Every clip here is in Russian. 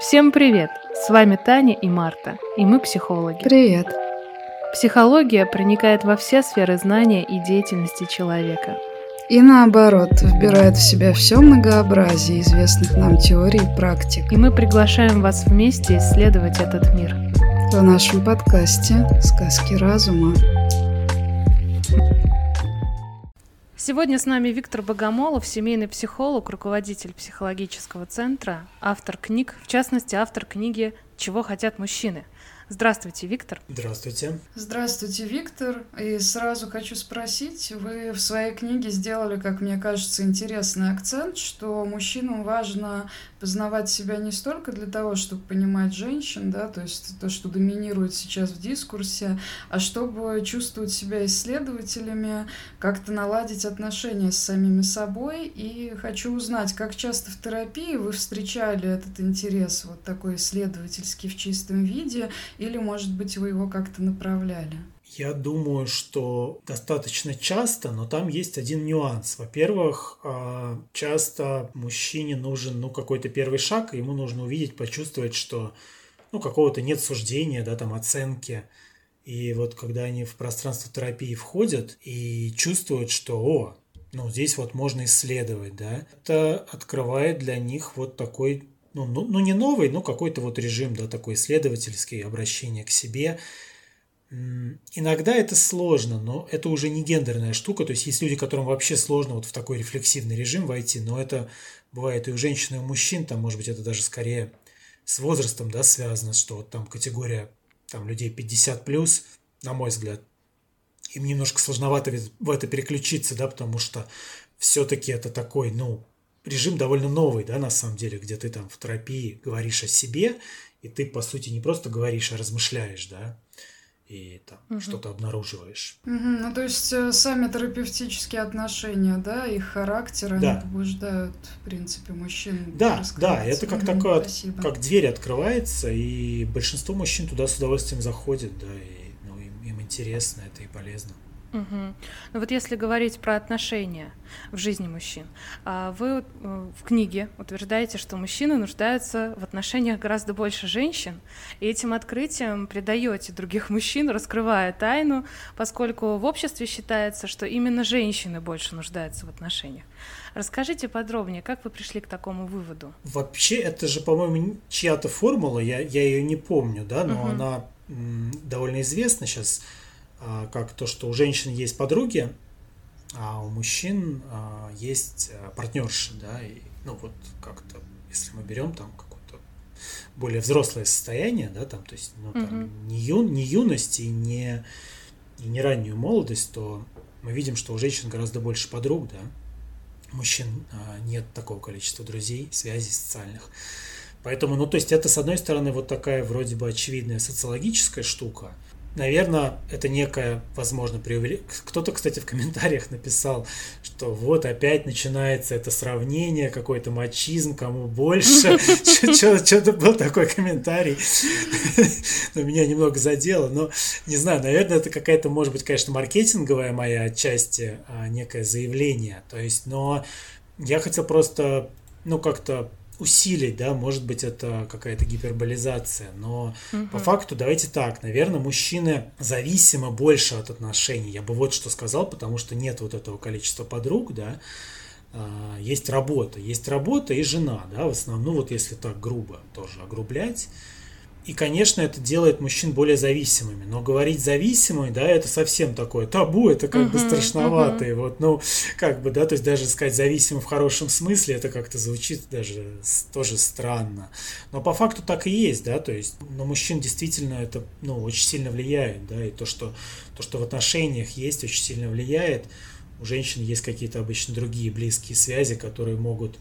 Всем привет! С вами Таня и Марта, и мы психологи. Привет! Психология проникает во все сферы знания и деятельности человека. И наоборот, вбирает в себя все многообразие известных нам теорий и практик. И мы приглашаем вас вместе исследовать этот мир. В нашем подкасте «Сказки разума». Сегодня с нами Виктор Богомолов, семейный психолог, руководитель психологического центра, автор книг, в частности, автор книги «Чего хотят мужчины». Здравствуйте, Виктор. Здравствуйте. Здравствуйте, Виктор. И сразу хочу спросить, вы в своей книге сделали, как мне кажется, интересный акцент, что мужчинам важно познавать себя не столько для того, чтобы понимать женщин, да, то есть то, что доминирует сейчас в дискурсе, а чтобы чувствовать себя исследователями, как-то наладить отношения с самими собой. И хочу узнать, как часто в терапии вы встречали этот интерес, вот такой исследовательский в чистом виде, или, может быть, вы его как-то направляли? Я думаю, что достаточно часто, но там есть один нюанс. Во-первых, а, часто мужчине нужен ну, какой-то первый шаг, и ему нужно увидеть, почувствовать, что ну, какого-то нет суждения, да, там, оценки. И вот когда они в пространство терапии входят и чувствуют, что, о, ну, здесь вот можно исследовать, да, это открывает для них вот такой, ну, ну, ну не новый, но какой-то вот режим, да, такой исследовательский, обращение к себе – Иногда это сложно, но это уже не гендерная штука. То есть есть люди, которым вообще сложно вот в такой рефлексивный режим войти, но это бывает и у женщин, и у мужчин. Там, может быть, это даже скорее с возрастом да, связано, что вот там категория там, людей 50 плюс, на мой взгляд, им немножко сложновато в это переключиться, да, потому что все-таки это такой, ну, режим довольно новый, да, на самом деле, где ты там в терапии говоришь о себе, и ты, по сути, не просто говоришь, а размышляешь, да и там угу. что-то обнаруживаешь. Угу. Ну, то есть э, сами терапевтические отношения, да, их характер, да. они побуждают, в принципе, мужчин. Да, да, это как угу, такое, спасибо. как дверь открывается, и большинство мужчин туда с удовольствием заходит, да, и ну, им, им интересно это и полезно. Угу. Ну вот если говорить про отношения в жизни мужчин, а вы э, в книге утверждаете, что мужчины нуждаются в отношениях гораздо больше женщин, и этим открытием предаете других мужчин, раскрывая тайну, поскольку в обществе считается, что именно женщины больше нуждаются в отношениях. Расскажите подробнее, как вы пришли к такому выводу? Вообще, это же, по-моему, чья-то формула, я, я ее не помню, да, но угу. она довольно известна сейчас как то, что у женщин есть подруги, а у мужчин а, есть а, партнерши, да, и, ну вот как-то, если мы берем там какое-то более взрослое состояние, да, там, то есть, ну, там, угу. не, ю, не юность и не, и не раннюю молодость, то мы видим, что у женщин гораздо больше подруг, да, у мужчин а, нет такого количества друзей, связей социальных. Поэтому, ну, то есть это, с одной стороны, вот такая вроде бы очевидная социологическая штука – Наверное, это некая, возможно, преувеличение. Кто-то, кстати, в комментариях написал, что вот опять начинается это сравнение, какой-то мачизм, кому больше. Что-то был такой комментарий. Но меня немного задело. Но, не знаю, наверное, это какая-то, может быть, конечно, маркетинговая моя отчасти а, некое заявление. То есть, но я хотел просто, ну, как-то усилить, да, может быть, это какая-то гиперболизация, но угу. по факту давайте так, наверное, мужчины зависимы больше от отношений. Я бы вот что сказал, потому что нет вот этого количества подруг, да, а, есть работа, есть работа и жена, да, в основном, ну вот если так грубо тоже огрублять, и, конечно, это делает мужчин более зависимыми. Но говорить зависимый, да, это совсем такое табу, это как uh-huh, бы страшновато. Uh-huh. Вот, ну, как бы, да, то есть даже сказать зависимый в хорошем смысле, это как-то звучит даже тоже странно. Но по факту так и есть, да, то есть на мужчин действительно это, ну, очень сильно влияет, да, и то, что, то, что в отношениях есть, очень сильно влияет. У женщин есть какие-то обычно другие близкие связи, которые могут,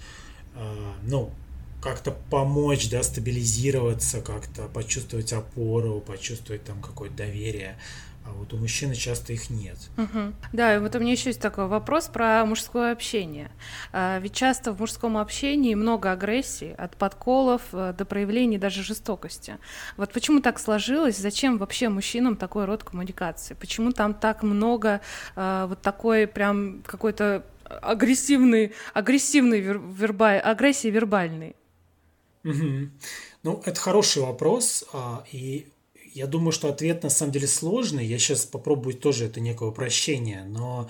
э, ну, как-то помочь, да, стабилизироваться, как-то почувствовать опору, почувствовать там какое-то доверие. А вот у мужчины часто их нет. Угу. Да, и вот у меня еще есть такой вопрос про мужское общение. А, ведь часто в мужском общении много агрессии, от подколов э, до проявлений даже жестокости. Вот почему так сложилось? Зачем вообще мужчинам такой род коммуникации? Почему там так много а, вот такой прям какой-то агрессивный, агрессивный вербаль, агрессии вербальной? Угу. Ну, это хороший вопрос, а, и я думаю, что ответ на самом деле сложный. Я сейчас попробую тоже это некое упрощение, но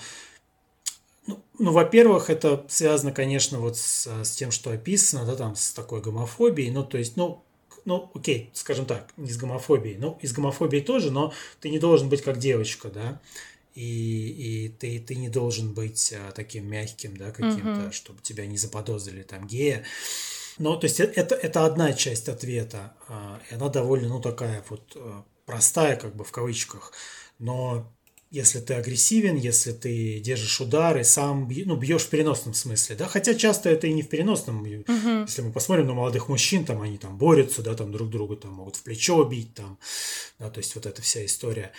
ну, ну, во-первых, это связано, конечно, вот с, с тем, что описано, да, там, с такой гомофобией. Ну, то есть, ну, ну, окей, скажем так, не с гомофобией. Ну, и с гомофобией тоже, но ты не должен быть как девочка, да. И, и ты, ты не должен быть а, таким мягким, да, каким-то, угу. чтобы тебя не заподозрили там гея. Ну, то есть это, это одна часть ответа, а, и она довольно, ну, такая вот а, простая, как бы в кавычках. Но если ты агрессивен, если ты держишь удары, сам ну, бьешь в переносном смысле, да, хотя часто это и не в переносном. Uh-huh. Если мы посмотрим на молодых мужчин, там они там борются, да, там друг друга там могут в плечо бить, там, да, то есть вот эта вся история.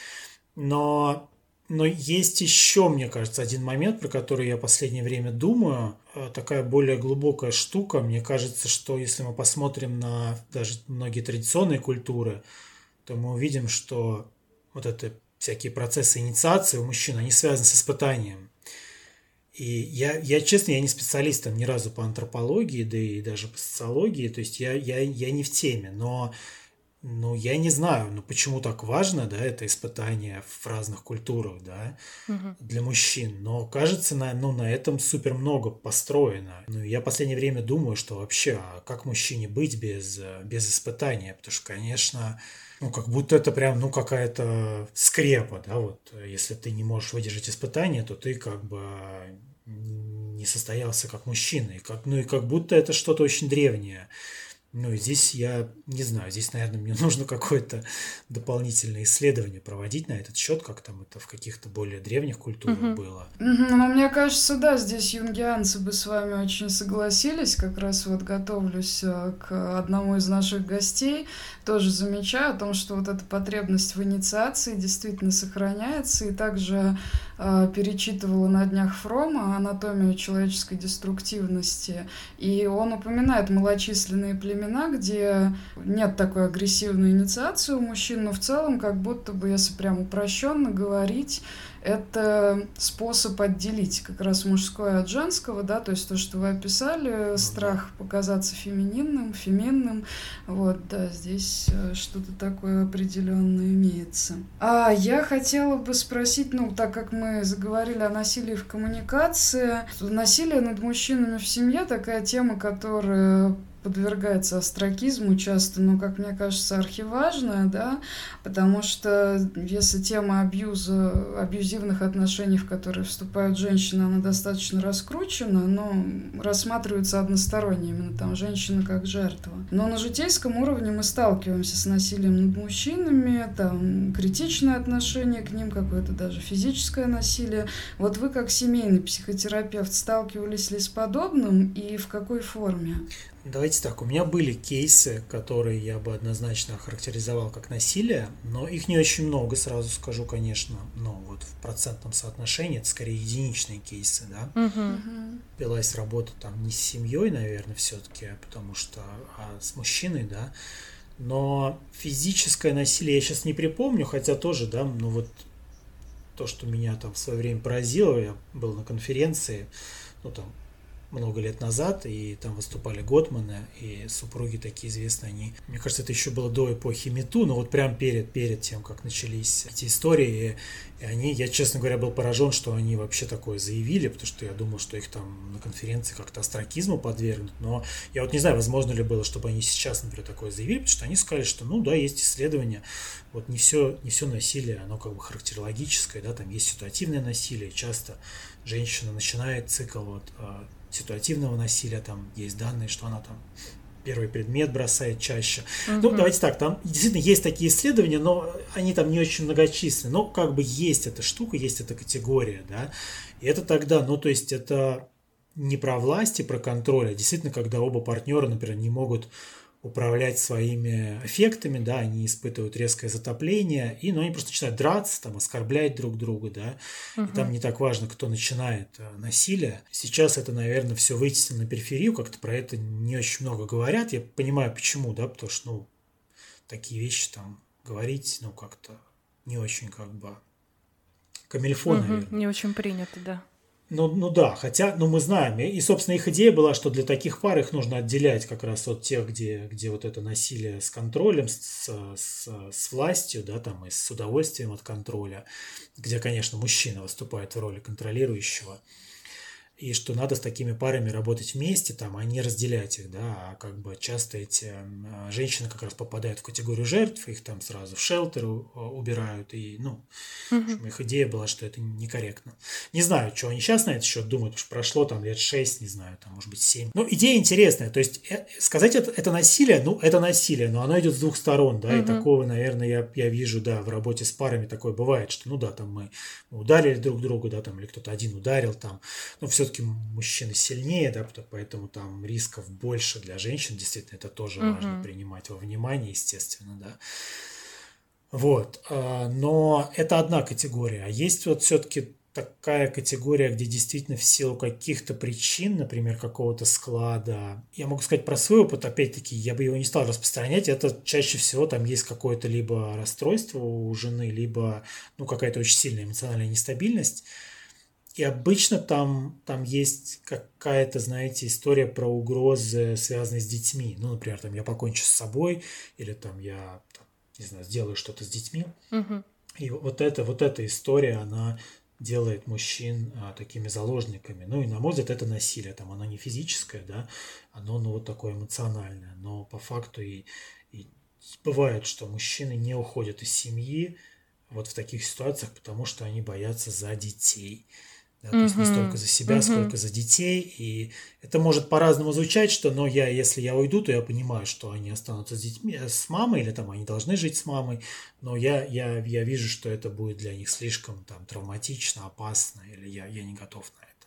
Но но есть еще, мне кажется, один момент, про который я последнее время думаю. Э, такая более глубокая штука. Мне кажется, что если мы посмотрим на даже многие традиционные культуры, то мы увидим, что вот это всякие процессы инициации у мужчин, они связаны с испытанием. И я, я, честно, я не специалист там ни разу по антропологии, да и даже по социологии, то есть я, я, я не в теме, но ну, я не знаю, ну почему так важно, да, это испытание в разных культурах, да, угу. для мужчин. Но кажется, на, ну, на этом супер много построено. Ну, я в последнее время думаю, что вообще, а как мужчине быть без, без испытания? Потому что, конечно, ну, как будто это прям, ну, какая-то скрепа, да, вот. Если ты не можешь выдержать испытание, то ты как бы не состоялся как мужчина. И как, ну, и как будто это что-то очень древнее. Ну, здесь я не знаю, здесь, наверное, мне нужно какое-то дополнительное исследование проводить на этот счет, как там это в каких-то более древних культурах угу. было. Угу, ну, мне кажется, да, здесь юнгианцы бы с вами очень согласились. Как раз вот готовлюсь э, к одному из наших гостей, тоже замечаю о том, что вот эта потребность в инициации действительно сохраняется, и также э, перечитывала на днях Фрома «Анатомию человеческой деструктивности», и он упоминает малочисленные племена племена, где нет такой агрессивной инициации у мужчин, но в целом как будто бы, если прям упрощенно говорить, это способ отделить как раз мужское от женского, да, то есть то, что вы описали, страх показаться фемининным, феминным, вот, да, здесь э, что-то такое определенное имеется. А я хотела бы спросить, ну, так как мы заговорили о насилии в коммуникации, насилие над мужчинами в семье такая тема, которая подвергается астракизму часто, но, как мне кажется, архиважная, да, потому что если тема абьюза, абьюзивных отношений, в которые вступают женщины, она достаточно раскручена, но рассматривается односторонне, именно там женщина как жертва. Но на житейском уровне мы сталкиваемся с насилием над мужчинами, там критичное отношение к ним, какое-то даже физическое насилие. Вот вы как семейный психотерапевт сталкивались ли с подобным и в какой форме? Давайте так, у меня были кейсы, которые я бы однозначно охарактеризовал как насилие, но их не очень много, сразу скажу, конечно, но вот в процентном соотношении это скорее единичные кейсы, да. Угу. Велась работа там не с семьей, наверное, все-таки, потому что а с мужчиной, да. Но физическое насилие я сейчас не припомню, хотя тоже, да, ну вот то, что меня там в свое время поразило, я был на конференции, ну там много лет назад, и там выступали Готманы, и супруги такие известные, они, мне кажется, это еще было до эпохи Мету, но вот прям перед, перед тем, как начались эти истории, и, и они, я, честно говоря, был поражен, что они вообще такое заявили, потому что я думал, что их там на конференции как-то астракизму подвергнут, но я вот не знаю, возможно ли было, чтобы они сейчас, например, такое заявили, потому что они сказали, что, ну да, есть исследования, вот не все, не все насилие, оно как бы характерологическое, да, там есть ситуативное насилие, часто женщина начинает цикл вот а, ситуативного насилия, там есть данные, что она там первый предмет бросает чаще. Угу. Ну, давайте так, там действительно есть такие исследования, но они там не очень многочисленны. Но как бы есть эта штука, есть эта категория, да. И это тогда, ну, то есть это не про власть и про контроль, а действительно, когда оба партнера, например, не могут управлять своими эффектами, да, они испытывают резкое затопление, и, ну, они просто начинают драться, там, оскорблять друг друга, да, угу. и там не так важно, кто начинает э, насилие. Сейчас это, наверное, все вытеснено на периферию, как-то про это не очень много говорят, я понимаю, почему, да, потому что, ну, такие вещи там говорить, ну, как-то не очень, как бы, камильфо, угу, наверное. Не очень принято, да. Ну, ну да, хотя, ну мы знаем, и, собственно, их идея была, что для таких пар их нужно отделять как раз от тех, где, где вот это насилие с контролем, с, с, с властью, да, там, и с удовольствием от контроля, где, конечно, мужчина выступает в роли контролирующего, и что надо с такими парами работать вместе, там, а не разделять их, да, а как бы часто эти э, женщины как раз попадают в категорию жертв, их там сразу в шелтер убирают, и, ну, угу. их идея была, что это некорректно. Не знаю, что они сейчас на этот счет думают, потому что прошло там лет 6, не знаю, там, может быть, 7. Ну, идея интересная, то есть э, сказать это, это насилие, ну, это насилие, но оно идет с двух сторон, да, угу. и такого, наверное, я, я вижу, да, в работе с парами такое бывает, что, ну, да, там мы ударили друг друга, да, там, или кто-то один ударил, там, но все все-таки мужчины сильнее, да, поэтому там рисков больше для женщин, действительно, это тоже угу. важно принимать во внимание, естественно, да. Вот, а, но это одна категория, а есть вот все-таки такая категория, где действительно в силу каких-то причин, например, какого-то склада, я могу сказать про свой опыт, опять-таки, я бы его не стал распространять, это чаще всего там есть какое-то либо расстройство у жены, либо ну, какая-то очень сильная эмоциональная нестабильность, и обычно там, там есть какая-то, знаете, история про угрозы, связанные с детьми. Ну, например, там я покончу с собой, или там я, там, не знаю, сделаю что-то с детьми. Угу. И вот эта, вот эта история, она делает мужчин а, такими заложниками. Ну и на мой взгляд это насилие, там оно не физическое, да, оно ну вот такое эмоциональное, но по факту и, и бывает, что мужчины не уходят из семьи вот в таких ситуациях, потому что они боятся за детей. Да, то есть не столько за себя, uh сколько за детей. И это может по-разному звучать, что, но я, если я уйду, то я понимаю, что они останутся с детьми, э, с мамой, или там они должны жить с мамой, но я, я, я вижу, что это будет для них слишком там травматично, опасно, или я, я не готов на это.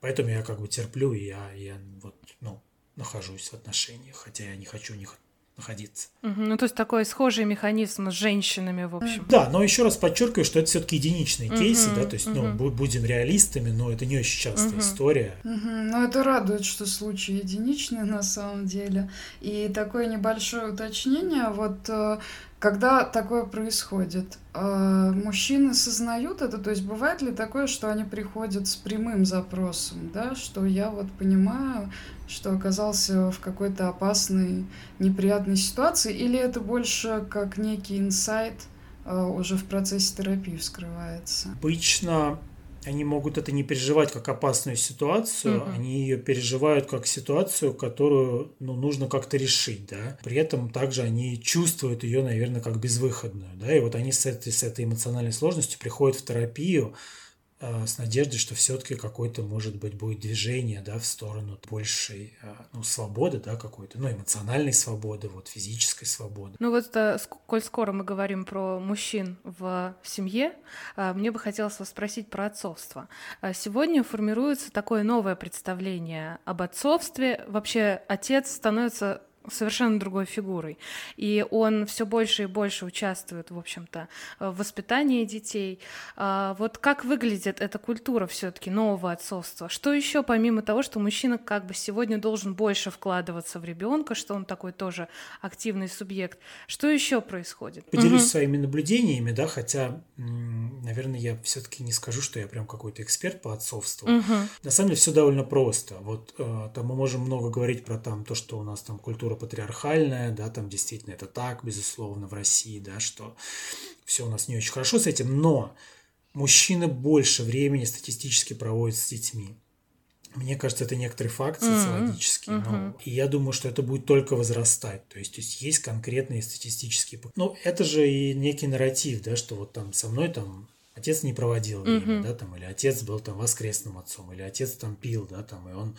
Поэтому я как бы терплю, и я, я вот, ну, нахожусь в отношениях, хотя я не хочу них находиться. Угу, ну, то есть такой схожий механизм с женщинами, в общем. Да, но еще раз подчеркиваю, что это все-таки единичные угу, кейсы, да, то есть, угу. ну, будем реалистами, но это не очень частая угу. история. Угу, но это радует, что случаи единичные на самом деле. И такое небольшое уточнение, вот э, когда такое происходит, э, мужчины сознают это, то есть бывает ли такое, что они приходят с прямым запросом, да, что я вот понимаю, что оказался в какой-то опасной, неприятной ситуации, или это больше как некий инсайт э, уже в процессе терапии вскрывается? Обычно они могут это не переживать как опасную ситуацию, mm-hmm. они ее переживают как ситуацию, которую ну, нужно как-то решить, да. При этом также они чувствуют ее, наверное, как безвыходную, да. И вот они с этой, с этой эмоциональной сложностью приходят в терапию, с надеждой, что все-таки какое-то, может быть, будет движение, да, в сторону большей, а, ну, свободы, да, какой-то, ну, эмоциональной свободы, вот, физической свободы. Ну, вот, э, коль скоро мы говорим про мужчин в семье, мне бы хотелось вас спросить про отцовство. Сегодня формируется такое новое представление об отцовстве. Вообще, отец становится совершенно другой фигурой. И он все больше и больше участвует, в общем-то, в воспитании детей. А, вот как выглядит эта культура все-таки нового отцовства? Что еще, помимо того, что мужчина как бы сегодня должен больше вкладываться в ребенка, что он такой тоже активный субъект, что еще происходит? Поделюсь угу. своими наблюдениями, да, хотя, наверное, я все-таки не скажу, что я прям какой-то эксперт по отцовству. Угу. На самом деле все довольно просто. Вот э, там мы можем много говорить про там то, что у нас там культура культура патриархальная, да, там действительно это так, безусловно, в России, да, что все у нас не очень хорошо с этим, но мужчины больше времени статистически проводят с детьми. Мне кажется, это некоторый факт социологический. Mm-hmm. Но, и я думаю, что это будет только возрастать. То есть, то есть есть конкретные статистические... Ну, это же и некий нарратив, да, что вот там со мной там отец не проводил время, mm-hmm. да, там, или отец был там воскресным отцом, или отец там пил, да, там, и он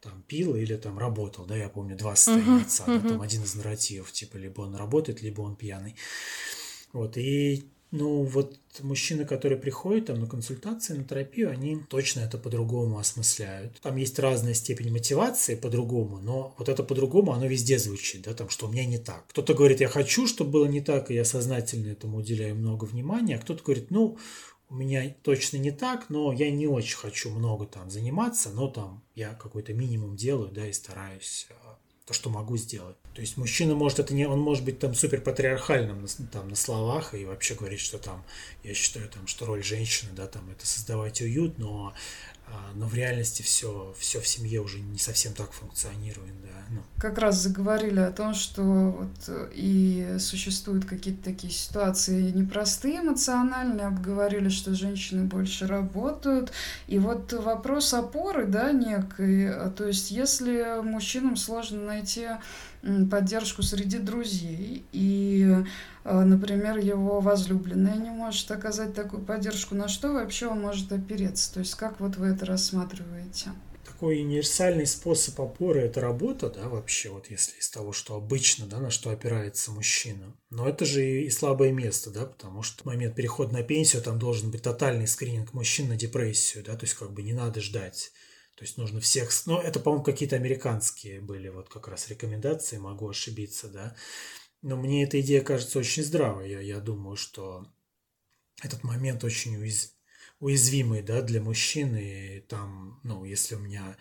там пил или там работал, да, я помню два состояния uh-huh, отца, uh-huh. да, там один из нарративов, типа, либо он работает, либо он пьяный. Вот, и ну, вот мужчины, которые приходят там на консультации, на терапию, они точно это по-другому осмысляют. Там есть разная степень мотивации по-другому, но вот это по-другому, оно везде звучит, да, там, что у меня не так. Кто-то говорит, я хочу, чтобы было не так, и я сознательно этому уделяю много внимания, а кто-то говорит, ну, у меня точно не так, но я не очень хочу много там заниматься, но там я какой-то минимум делаю, да, и стараюсь а, то, что могу сделать. То есть мужчина может это не, он может быть там супер патриархальным там на словах и вообще говорить, что там, я считаю там, что роль женщины, да, там это создавать уют, но но в реальности все, все в семье уже не совсем так функционирует, да. Ну. Как раз заговорили о том, что вот и существуют какие-то такие ситуации непростые эмоциональные, обговорили, что женщины больше работают, и вот вопрос опоры, да, некой, то есть если мужчинам сложно найти поддержку среди друзей. И, э, например, его возлюбленная не может оказать такую поддержку. На что вообще он может опереться? То есть как вот вы это рассматриваете? Такой универсальный способ опоры – это работа, да, вообще, вот если из того, что обычно, да, на что опирается мужчина. Но это же и слабое место, да, потому что в момент перехода на пенсию там должен быть тотальный скрининг мужчин на депрессию, да, то есть как бы не надо ждать то есть нужно всех... Ну, это, по-моему, какие-то американские были вот как раз рекомендации, могу ошибиться, да. Но мне эта идея кажется очень здравой. Я, я думаю, что этот момент очень уяз... уязвимый, да, для мужчины. И там, ну, если у меня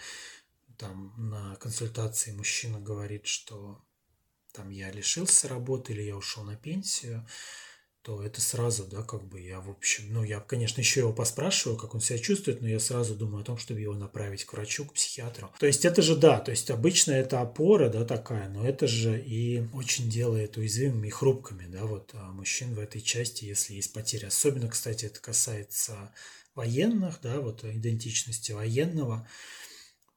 там на консультации мужчина говорит, что там я лишился работы или я ушел на пенсию, то это сразу, да, как бы я, в общем, ну, я, конечно, еще его поспрашиваю, как он себя чувствует, но я сразу думаю о том, чтобы его направить к врачу, к психиатру. То есть это же, да, то есть обычно это опора, да, такая, но это же и очень делает уязвимыми и хрупкими, да, вот а мужчин в этой части, если есть потери. Особенно, кстати, это касается военных, да, вот идентичности военного,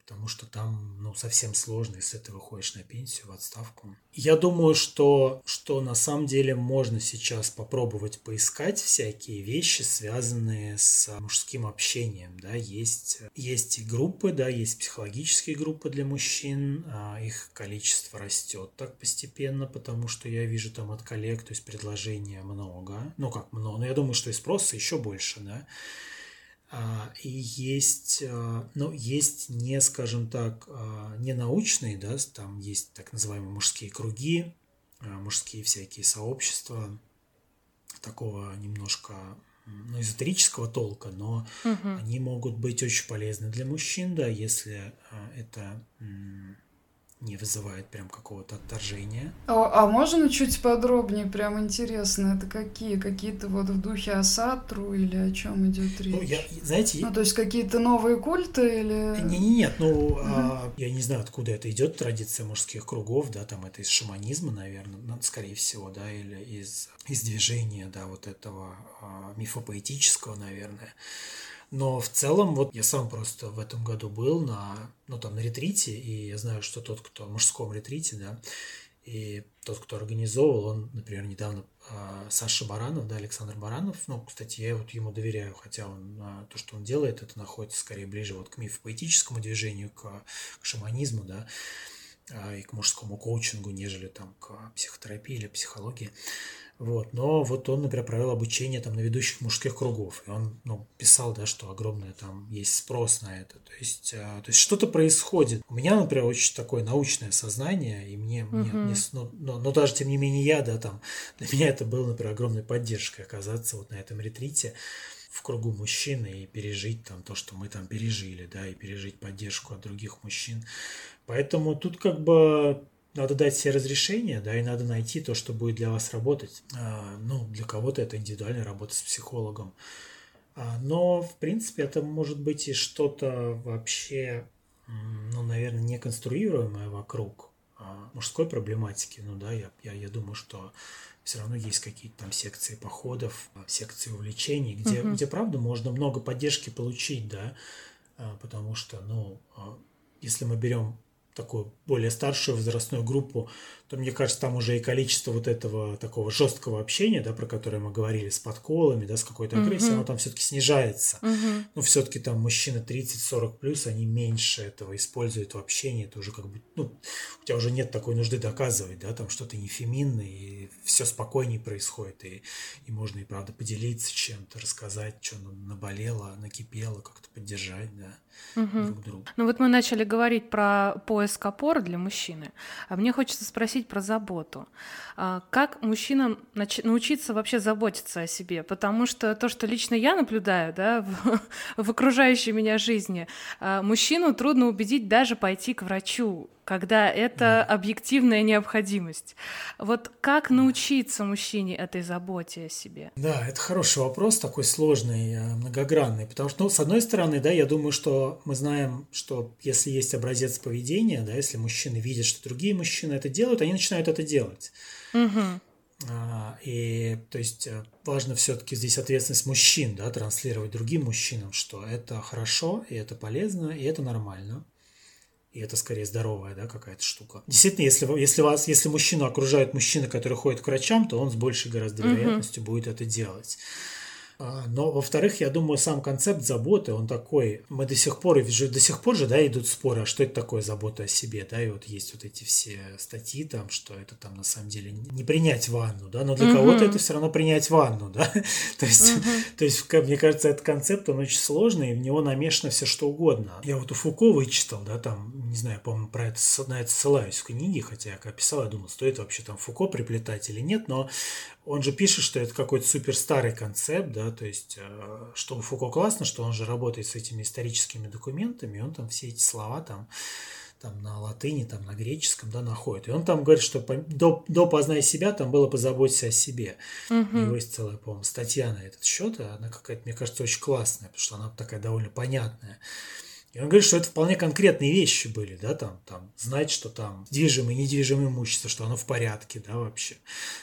потому что там ну, совсем сложно, если ты выходишь на пенсию, в отставку. Я думаю, что, что на самом деле можно сейчас попробовать поискать всякие вещи, связанные с мужским общением. Да? Есть, есть группы, да, есть психологические группы для мужчин, а их количество растет так постепенно, потому что я вижу там от коллег, то есть предложения много. Ну как много, но я думаю, что и спроса еще больше, да. А, и есть, а, ну, есть не, скажем так, а, не научные, да, там есть так называемые мужские круги, мужские всякие сообщества, такого немножко ну, эзотерического толка, но угу. они могут быть очень полезны для мужчин, да, если это не вызывает прям какого-то отторжения. А, а можно чуть подробнее, прям интересно, это какие? Какие-то вот в духе Асатру или о чем идет речь? Ну, я, знаете... Ну, то есть какие-то новые культы или... Не, не, нет, ну, угу. а, я не знаю, откуда это идет, традиция мужских кругов, да, там это из шаманизма, наверное, ну, скорее всего, да, или из, из движения, да, вот этого а, мифопоэтического, наверное. Но в целом, вот я сам просто в этом году был на, ну, там, на ретрите, и я знаю, что тот, кто в мужском ретрите, да, и тот, кто организовывал, он, например, недавно э, Саша Баранов, да, Александр Баранов, ну, кстати, я вот ему доверяю, хотя он, э, то, что он делает, это находится скорее ближе вот к мифопоэтическому движению, к, к шаманизму, да, э, и к мужскому коучингу, нежели там к психотерапии или психологии. Вот. Но вот он, например, провел обучение там на ведущих мужских кругов. И он ну, писал, да, что огромный там есть спрос на это. То есть, а, то есть что-то происходит. У меня, например, очень такое научное сознание, и мне, угу. мне, мне ну, но, но даже тем не менее я, да, там, для меня это было, например, огромной поддержкой оказаться вот на этом ретрите в кругу мужчин и пережить там то, что мы там пережили, да, и пережить поддержку от других мужчин. Поэтому тут как бы надо дать себе разрешение, да, и надо найти то, что будет для вас работать. А, ну, для кого-то это индивидуальная работа с психологом. А, но, в принципе, это может быть и что-то вообще, ну, наверное, не конструируемое вокруг а, мужской проблематики. Ну да, я, я, я думаю, что все равно есть какие-то там секции походов, секции увлечений, где, uh-huh. где правда можно много поддержки получить, да, потому что, ну, если мы берем такую более старшую возрастную группу, то мне кажется, там уже и количество вот этого такого жесткого общения, да, про которое мы говорили, с подколами, да, с какой-то агрессией, mm-hmm. оно там все-таки снижается. Mm-hmm. Но все-таки там мужчины 30-40 плюс, они меньше этого используют в общении. Это уже как бы, ну, у тебя уже нет такой нужды доказывать, да, там что-то не феминное, и все спокойнее происходит, и, и можно и правда поделиться чем-то, рассказать, что наболело, накипело, как-то поддержать, да, угу. друг друга. Ну вот мы начали говорить про поиск опор для мужчины, а мне хочется спросить, про заботу. А, как мужчинам научиться вообще заботиться о себе? Потому что то, что лично я наблюдаю да, в, в окружающей меня жизни, а, мужчину трудно убедить даже пойти к врачу когда это объективная необходимость. Вот как научиться мужчине этой заботе о себе? Да, это хороший вопрос, такой сложный, э, многогранный, потому что, ну, с одной стороны, да, я думаю, что мы знаем, что если есть образец поведения, да, если мужчины видят, что другие мужчины это делают, они начинают это делать. Угу. И то есть э, важно все-таки здесь ответственность мужчин, да, транслировать другим мужчинам, что это хорошо, и это полезно, и это нормально и это скорее здоровая, да, какая-то штука. Действительно, если, если вас, если мужчину окружают мужчины, которые ходят к врачам, то он с большей гораздо вероятностью mm-hmm. будет это делать. А, но, во-вторых, я думаю, сам концепт заботы, он такой, мы до сих пор, до сих пор же, да, идут споры, а что это такое забота о себе, да, и вот есть вот эти все статьи там, что это там на самом деле не принять ванну, да, но для угу. кого-то это все равно принять ванну, да, то есть, угу. то есть, мне кажется, этот концепт, он очень сложный, и в него намешано все что угодно. Я вот у Фуко вычитал, да, там, не знаю, по-моему, про это, на это ссылаюсь в книге, хотя я когда писал, я думал, стоит вообще там Фуко приплетать или нет, но он же пишет, что это какой-то супер старый концепт, да, то есть, э, что у Фуко классно, что он же работает с этими историческими документами, и он там все эти слова там, там на латыни, там на греческом, да, находит. И он там говорит, что до, до познай себя там было позаботься о себе. Угу. У него есть целая, по-моему, статья на этот счет, она какая-то, мне кажется, очень классная, потому что она такая довольно понятная. И он говорит, что это вполне конкретные вещи были, да, там, там, знать, что там движимое и недвижимое имущество, что оно в порядке, да, вообще,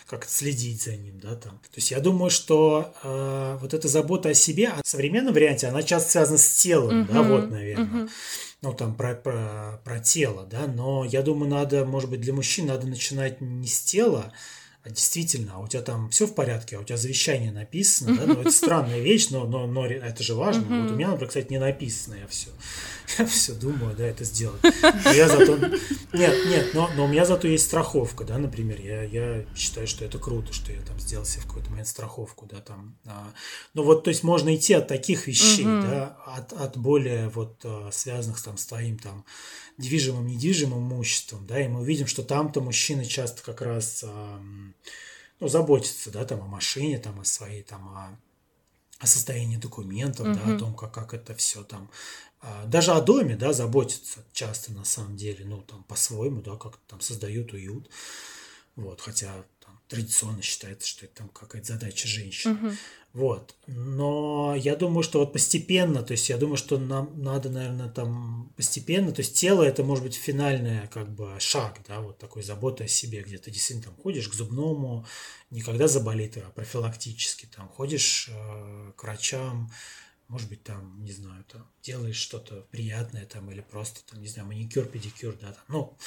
как следить за ним, да, там. То есть я думаю, что э, вот эта забота о себе, а в современном варианте, она часто связана с телом, uh-huh, да, вот, наверное. Uh-huh. Ну, там, про, про, про тело, да, но я думаю, надо, может быть, для мужчин надо начинать не с тела, действительно, а у тебя там все в порядке, а у тебя завещание написано, да, ну это странная вещь, но, но, но это же важно. Вот у меня, например, кстати, не написано, я все, я все думаю, да, это сделать. Но я зато, нет, нет, но, но у меня зато есть страховка, да, например, я, я считаю, что это круто, что я там сделал себе в какой-то момент страховку, да, там. А, ну вот, то есть можно идти от таких вещей, да, от, от более вот а, связанных там с твоим там движимым, недвижимым имуществом, да, и мы увидим, что там-то мужчины часто как раз ну, заботятся, да, там о машине, там о своей, там о, о состоянии документов, угу. да, о том, как, как это все там, а, даже о доме, да, заботятся часто на самом деле, ну, там, по-своему, да, как там создают уют, вот, хотя там, традиционно считается, что это там какая-то задача женщин. Угу. Вот. Но я думаю, что вот постепенно, то есть я думаю, что нам надо, наверное, там постепенно, то есть тело это может быть финальный как бы шаг, да, вот такой заботы о себе, где ты действительно там ходишь к зубному, не когда заболит, а профилактически, там ходишь э, к врачам, может быть, там, не знаю, там делаешь что-то приятное там или просто там, не знаю, маникюр, педикюр, да, там, ну,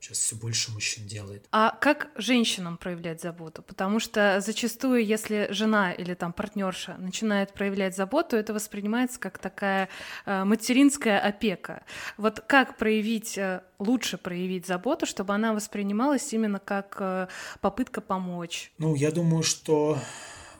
Сейчас все больше мужчин делает. А как женщинам проявлять заботу? Потому что зачастую, если жена или там партнерша начинает проявлять заботу, это воспринимается как такая э, материнская опека. Вот как проявить, э, лучше проявить заботу, чтобы она воспринималась именно как э, попытка помочь? Ну, я думаю, что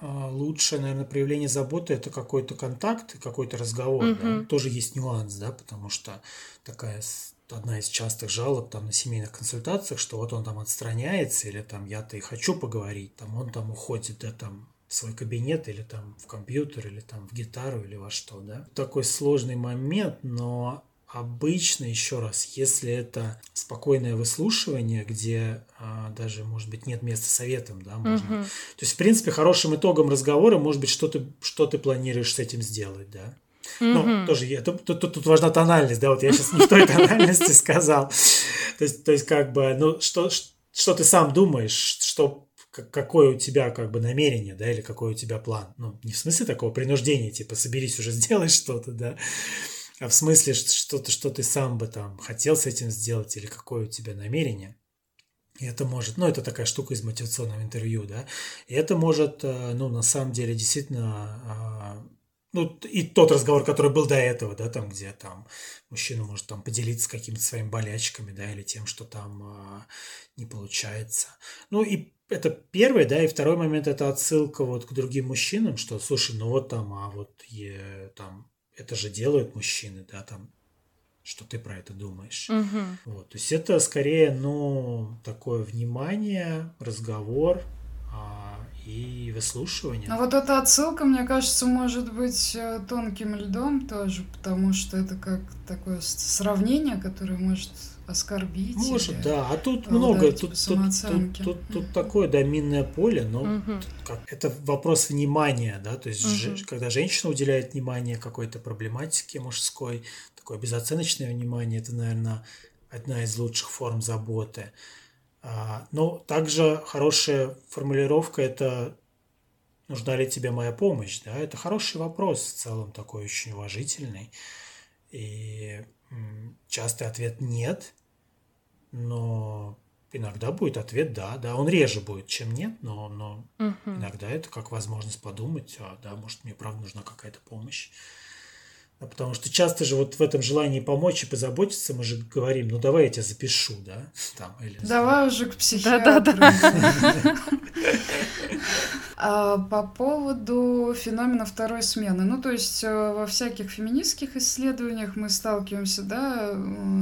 лучшее, наверное, проявление заботы это какой-то контакт, какой-то разговор. Угу. Да? Тоже есть нюанс, да, потому что такая одна из частых жалоб там на семейных консультациях, что вот он там отстраняется, или там я-то и хочу поговорить, там он там уходит, да, там в свой кабинет или там в компьютер или там в гитару или во что, да. Такой сложный момент, но обычно, еще раз, если это спокойное выслушивание, где а, даже, может быть, нет места советам, да, можно. Uh-huh. То есть, в принципе, хорошим итогом разговора может быть, что ты, что ты планируешь с этим сделать, да. Ну, тоже я, тут, тут, тут важна тональность, да, вот я сейчас не в той тональности сказал. То есть, то есть как бы, ну, что, что ты сам думаешь, что какое у тебя как бы намерение, да, или какой у тебя план. Ну, не в смысле такого принуждения, типа, соберись уже, сделай что-то, да, а в смысле, что-то, что ты сам бы там хотел с этим сделать, или какое у тебя намерение. И это может, ну, это такая штука из мотивационного интервью, да, и это может, э, ну, на самом деле, действительно а, ну, и тот разговор, который был до этого, да, там, где там мужчина может там поделиться какими-то своими болячками, да, или тем, что там а, не получается. Ну, и это первый, да, и второй момент это отсылка вот к другим мужчинам, что, слушай, ну вот там, а вот е, там, это же делают мужчины, да, там, что ты про это думаешь. Угу. Вот, то есть это скорее, ну, такое внимание, разговор, а, и выслушивания. А вот эта отсылка, мне кажется, может быть э, тонким льдом тоже, потому что это как такое сравнение, которое может оскорбить. Может, или, да. А тут много, тут, тут, тут, тут, тут такое да, минное поле, но угу. как, это вопрос внимания, да, то есть угу. же, когда женщина уделяет внимание какой-то проблематике мужской, такое безоценочное внимание, это, наверное, одна из лучших форм заботы. А, но также хорошая формулировка – это нужна ли тебе моя помощь, да, это хороший вопрос в целом, такой очень уважительный. И частый ответ «нет», но иногда будет ответ «да», да, он реже будет, чем «нет», но, но угу. иногда это как возможность подумать, а, да, может, мне правда нужна какая-то помощь. Да, потому что часто же вот в этом желании помочь и позаботиться мы же говорим, ну давай я тебя запишу, да, там или. Давай уже к психиатру. Да, да, да. А по поводу феномена второй смены. Ну, то есть э, во всяких феминистских исследованиях мы сталкиваемся, да,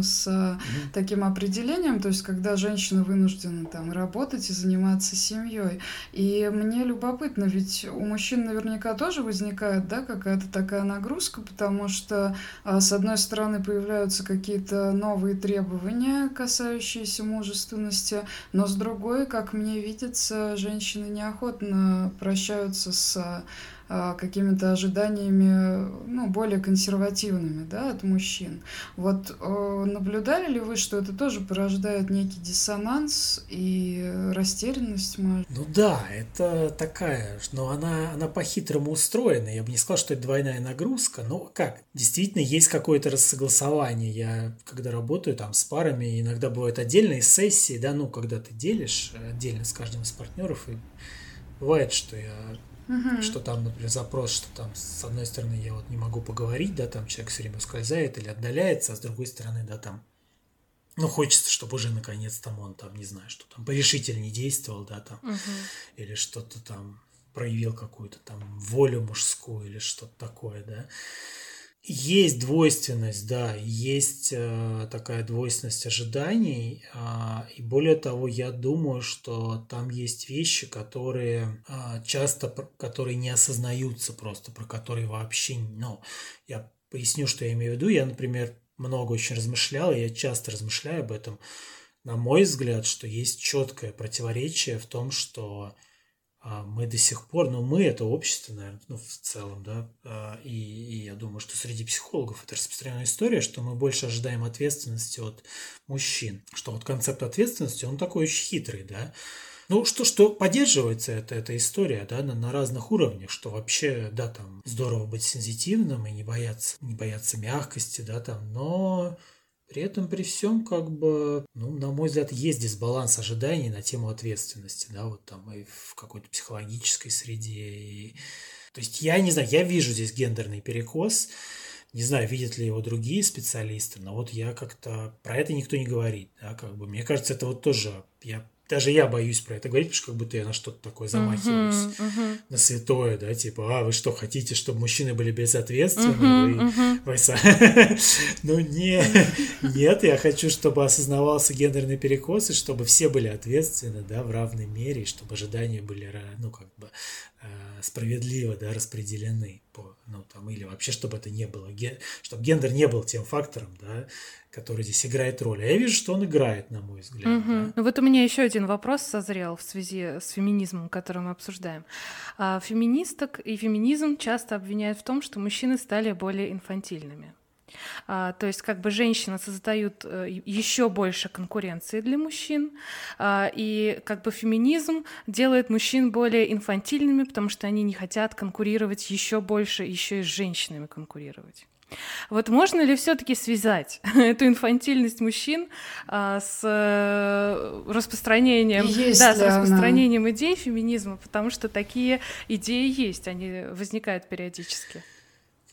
с mm-hmm. таким определением, то есть когда женщина вынуждена там работать и заниматься семьей. И мне любопытно, ведь у мужчин наверняка тоже возникает, да, какая-то такая нагрузка, потому что, а, с одной стороны, появляются какие-то новые требования, касающиеся мужественности, но с другой, как мне видится, женщины неохотно прощаются с какими-то ожиданиями, ну, более консервативными, да, от мужчин. Вот э, наблюдали ли вы, что это тоже порождает некий диссонанс и растерянность, может? Ну да, это такая, но она, она по-хитрому устроена. Я бы не сказал, что это двойная нагрузка, но как? Действительно, есть какое-то рассогласование. Я, когда работаю там с парами, иногда бывают отдельные сессии, да, ну, когда ты делишь отдельно с каждым из партнеров и бывает, что я Uh-huh. Что там, например, запрос, что там с одной стороны я вот не могу поговорить, да, там человек все время скользает или отдаляется, а с другой стороны, да, там, ну, хочется, чтобы уже наконец там он там, не знаю, что там порешительнее действовал, да, там, uh-huh. или что-то там проявил какую-то там волю мужскую или что-то такое, да. Есть двойственность, да, есть э, такая двойственность ожиданий, э, и более того, я думаю, что там есть вещи, которые э, часто, которые не осознаются просто, про которые вообще, ну, я поясню, что я имею в виду. Я, например, много очень размышлял, и я часто размышляю об этом. На мой взгляд, что есть четкое противоречие в том, что мы до сих пор, ну мы это общество, наверное, ну в целом, да, а, и, и я думаю, что среди психологов это распространенная история, что мы больше ожидаем ответственности от мужчин, что вот концепт ответственности, он такой очень хитрый, да, ну, что, что поддерживается эта, эта история, да, на, на разных уровнях, что вообще, да, там, здорово быть сензитивным и не бояться, не бояться мягкости, да, там, но при этом, при всем, как бы, ну, на мой взгляд, есть дисбаланс ожиданий на тему ответственности, да, вот там и в какой-то психологической среде. И... То есть я не знаю, я вижу здесь гендерный перекос, не знаю, видят ли его другие специалисты, но вот я как-то про это никто не говорит, да, как бы, мне кажется, это вот тоже, я даже я боюсь про это говорить, потому что как будто я на что-то такое замахиваюсь, uh-huh, uh-huh. на святое, да, типа, а, вы что, хотите, чтобы мужчины были безответственны? Uh-huh, uh-huh. ну, не, нет, я хочу, чтобы осознавался гендерный перекос, и чтобы все были ответственны, да, в равной мере, и чтобы ожидания были, ну, как бы, э, справедливо, да, распределены по, ну, там, или вообще, чтобы это не было, чтобы гендер не был тем фактором, да, который здесь играет роль. А я вижу, что он играет, на мой взгляд. Угу. Да. Ну вот у меня еще один вопрос созрел в связи с феминизмом, который мы обсуждаем. А, феминисток и феминизм часто обвиняют в том, что мужчины стали более инфантильными. А, то есть как бы женщины создают э, еще больше конкуренции для мужчин, а, и как бы феминизм делает мужчин более инфантильными, потому что они не хотят конкурировать еще больше, еще и с женщинами конкурировать. Вот можно ли все-таки связать эту инфантильность мужчин а, с э, распространением, есть да, с распространением она? идей феминизма, потому что такие идеи есть, они возникают периодически.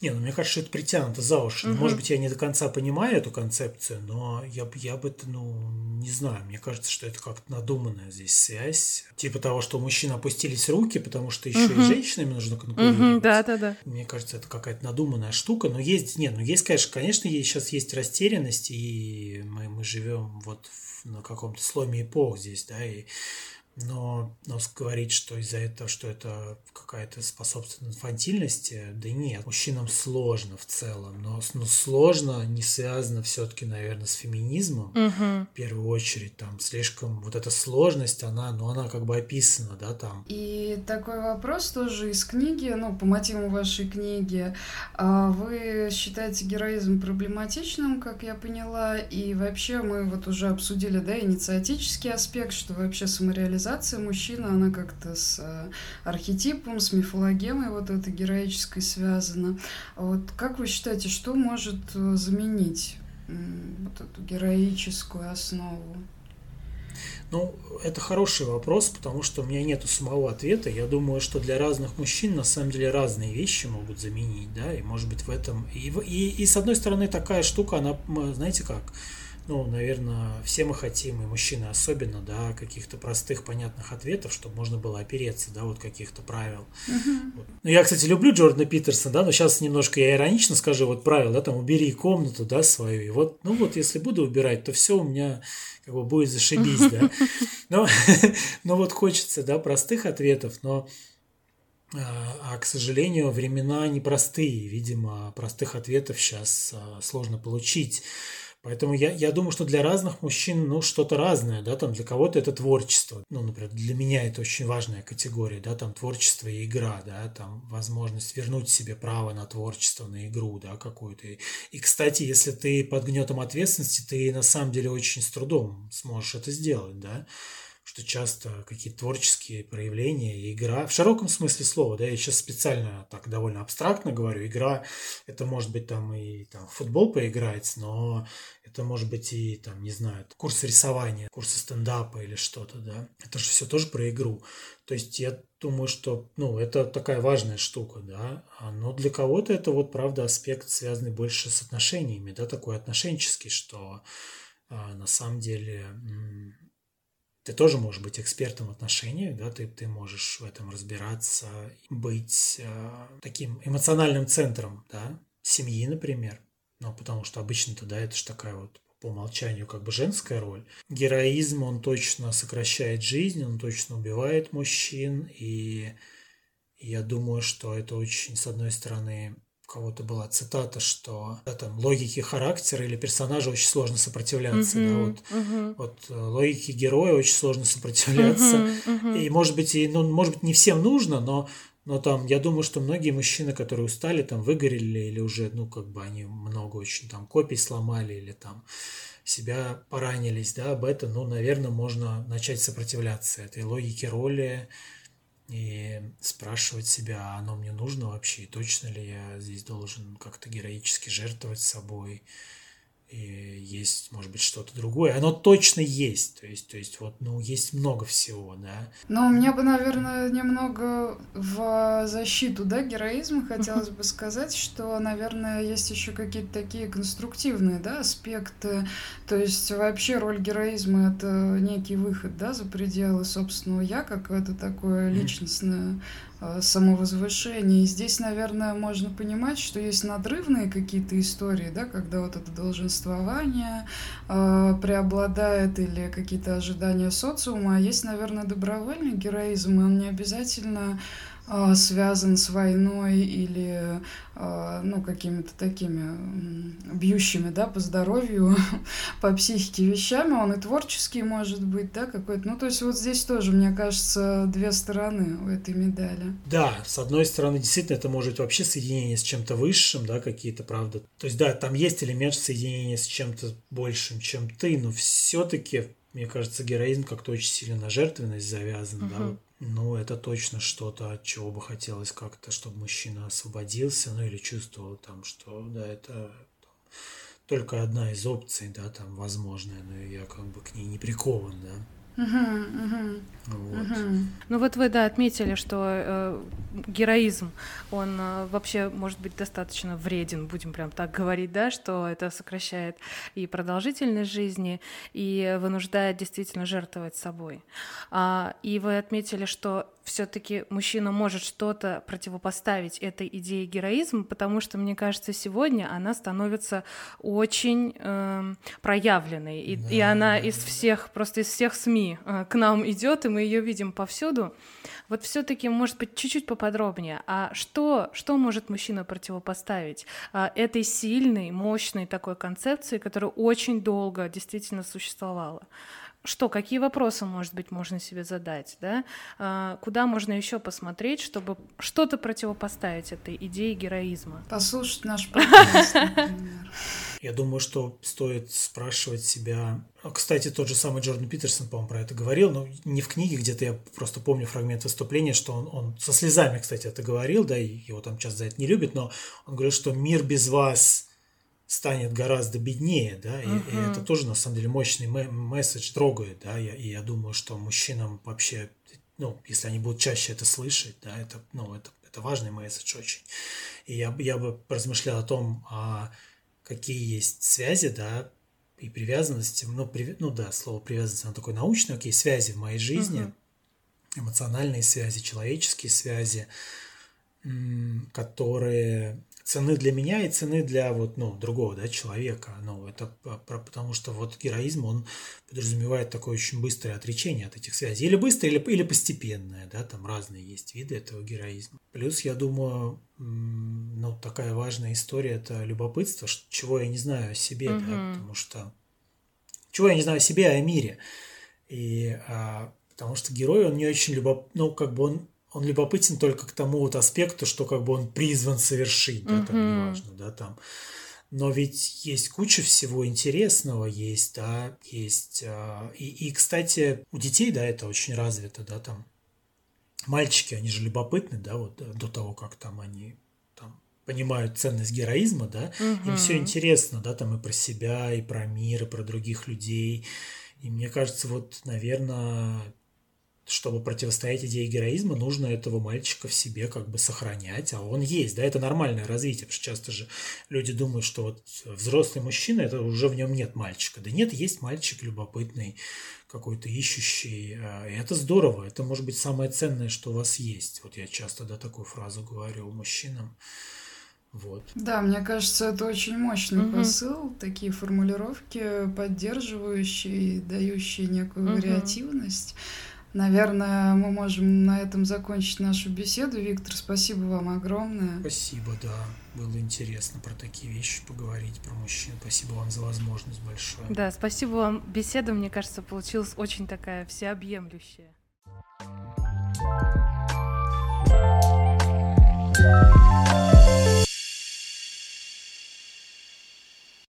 Не, ну мне кажется, что это притянуто за уши. Угу. Может быть, я не до конца понимаю эту концепцию, но я, я бы это, ну, не знаю. Мне кажется, что это как-то надуманная здесь связь. Типа того, что у мужчин опустились руки, потому что еще угу. и женщинами нужно конкурировать. Угу, да, да, да. Мне кажется, это какая-то надуманная штука. Но есть, нет, ну есть, конечно, конечно, есть, сейчас есть растерянность, и мы, мы живем вот в, на каком-то сломе эпох здесь, да, и но, но говорить, что из-за этого, что это какая-то способствует инфантильности, да нет. Мужчинам сложно в целом, но, но сложно не связано все-таки, наверное, с феминизмом. Угу. В первую очередь, там слишком вот эта сложность, она, ну, она как бы описана, да, там. И такой вопрос тоже из книги, ну, по мотивам вашей книги. А вы считаете героизм проблематичным, как я поняла, и вообще мы вот уже обсудили, да, инициатический аспект, что вообще самореализация идеализация мужчины, она как-то с э, архетипом, с мифологемой вот этой героической связана. Вот как вы считаете, что может э, заменить вот эту героическую основу? Ну, это хороший вопрос, потому что у меня нету самого ответа. Я думаю, что для разных мужчин на самом деле разные вещи могут заменить, да, и может быть в этом... И, и, и с одной стороны такая штука, она, знаете как, ну, наверное, все мы хотим, и мужчины особенно, да, каких-то простых, понятных ответов, чтобы можно было опереться, да, вот каких-то правил. Uh-huh. Вот. Ну, я, кстати, люблю Джордана Питерсона, да, но сейчас немножко я иронично скажу, вот правил, да, там, убери комнату, да, свою, и вот, ну, вот, если буду убирать, то все у меня как бы будет зашибись, да. Но, но вот хочется, да, простых ответов, но а, а, к сожалению, времена непростые. Видимо, простых ответов сейчас а, сложно получить. Поэтому я, я думаю, что для разных мужчин, ну, что-то разное, да, там для кого-то это творчество. Ну, например, для меня это очень важная категория, да, там творчество и игра, да, там возможность вернуть себе право на творчество, на игру, да, какую-то. И, кстати, если ты под гнетом ответственности, ты на самом деле очень с трудом сможешь это сделать, да что часто какие-то творческие проявления, игра, в широком смысле слова, да, я сейчас специально так довольно абстрактно говорю, игра, это может быть там и там, футбол поиграть, но это может быть и там, не знаю, курс рисования, курсы стендапа или что-то, да, это же все тоже про игру. То есть я думаю, что, ну, это такая важная штука, да, а, но для кого-то это вот, правда, аспект, связанный больше с отношениями, да, такой отношенческий, что а, на самом деле ты тоже можешь быть экспертом в отношениях, да, ты, ты можешь в этом разбираться, быть э, таким эмоциональным центром, да, семьи, например. Ну, потому что обычно-то, да, это же такая вот по умолчанию как бы женская роль. Героизм, он точно сокращает жизнь, он точно убивает мужчин, и я думаю, что это очень, с одной стороны, кого-то была цитата, что да, там, логике характера или персонажа очень сложно сопротивляться. Uh-huh, да, вот, uh-huh. вот э, логике героя очень сложно сопротивляться. Uh-huh, uh-huh. И может быть, и, ну, может быть, не всем нужно, но, но там, я думаю, что многие мужчины, которые устали, там, выгорели или уже, ну, как бы они много очень там копий сломали или там себя поранились, да, об этом, ну, наверное, можно начать сопротивляться этой логике роли, и спрашивать себя, оно мне нужно вообще, и точно ли я здесь должен как-то героически жертвовать собой, есть, может быть, что-то другое. Оно точно есть. То есть, то есть вот, ну, есть много всего, да. Ну, мне бы, наверное, немного в защиту, да, героизма хотелось бы сказать, что, наверное, есть еще какие-то такие конструктивные, да, аспекты. То есть вообще роль героизма — это некий выход, да, за пределы собственного «я», как это такое личностное самовозвышение. И здесь, наверное, можно понимать, что есть надрывные какие-то истории, да, когда вот это долженствование э, преобладает или какие-то ожидания социума, а есть, наверное, добровольный героизм, и он не обязательно а, связан с войной или а, ну, какими-то такими бьющими да, по здоровью, по психике вещами, он и творческий может быть, да, какой-то. Ну, то есть вот здесь тоже, мне кажется, две стороны у этой медали. Да, с одной стороны, действительно, это может быть вообще соединение с чем-то высшим, да, какие-то, правда. То есть, да, там есть элемент соединения с чем-то большим, чем ты, но все-таки мне кажется, героизм как-то очень сильно на жертвенность завязан, uh-huh. да, ну, это точно что-то, от чего бы хотелось как-то, чтобы мужчина освободился, ну, или чувствовал там, что, да, это там, только одна из опций, да, там, возможная, но я как бы к ней не прикован, да. Вот. Ну вот вы, да, отметили, что э, героизм, он э, вообще может быть достаточно вреден, будем прям так говорить, да, что это сокращает и продолжительность жизни, и вынуждает действительно жертвовать собой. А, и вы отметили, что все-таки мужчина может что-то противопоставить этой идее героизма, потому что, мне кажется, сегодня она становится очень э, проявленной, и, да, и она из всех, просто из всех СМИ э, к нам идет, и мы ее видим повсюду. Вот все-таки, может быть, чуть-чуть поподробнее. А что, что может мужчина противопоставить а, этой сильной, мощной такой концепции, которая очень долго действительно существовала? Что, какие вопросы, может быть, можно себе задать, да? А, куда можно еще посмотреть, чтобы что-то противопоставить этой идее героизма? Послушать наш подкаст, например. Я думаю, что стоит спрашивать себя... Ну, кстати, тот же самый Джордан Питерсон, по-моему, про это говорил, но не в книге, где-то я просто помню фрагмент выступления, что он, он со слезами, кстати, это говорил, да, и его там часто за это не любят, но он говорил, что мир без вас станет гораздо беднее, да, и, uh-huh. и это тоже на самом деле мощный месседж трогает, да, я, и я думаю, что мужчинам вообще, ну, если они будут чаще это слышать, да, это, ну, это, это важный месседж очень. И я, я бы размышлял о том, а какие есть связи, да, и привязанности, ну, при, ну да, слово привязанность, оно такое научное, окей, связи в моей жизни, uh-huh. эмоциональные связи, человеческие связи, которые цены для меня и цены для вот, ну, другого, да, человека. Ну, это потому что вот героизм, он подразумевает такое очень быстрое отречение от этих связей. Или быстрое, или, или постепенное, да, там разные есть виды этого героизма. Плюс, я думаю, ну, такая важная история – это любопытство, чего я не знаю о себе, угу. да, потому что… Чего я не знаю о себе, а о мире. И а, потому что герой, он не очень любоп... ну, как бы он он любопытен только к тому вот аспекту, что как бы он призван совершить, да, там неважно, да, там. Но ведь есть куча всего интересного, есть, да, есть. А, и, и, кстати, у детей, да, это очень развито, да, там. Мальчики, они же любопытны, да, вот до того, как там они там понимают ценность героизма, да, угу. им все интересно, да, там и про себя, и про мир, и про других людей. И мне кажется, вот, наверное, чтобы противостоять идее героизма, нужно этого мальчика в себе как бы сохранять, а он есть, да, это нормальное развитие, потому что часто же люди думают, что вот взрослый мужчина, это уже в нем нет мальчика. Да нет, есть мальчик любопытный, какой-то ищущий, а, и это здорово, это может быть самое ценное, что у вас есть. Вот я часто, да, такую фразу говорю мужчинам, вот. Да, мне кажется, это очень мощный угу. посыл, такие формулировки, поддерживающие, дающие некую угу. вариативность. Наверное, мы можем на этом закончить нашу беседу. Виктор, спасибо вам огромное. Спасибо, да. Было интересно про такие вещи поговорить, про мужчин. Спасибо вам за возможность большое. Да, спасибо вам. Беседа, мне кажется, получилась очень такая всеобъемлющая. thank you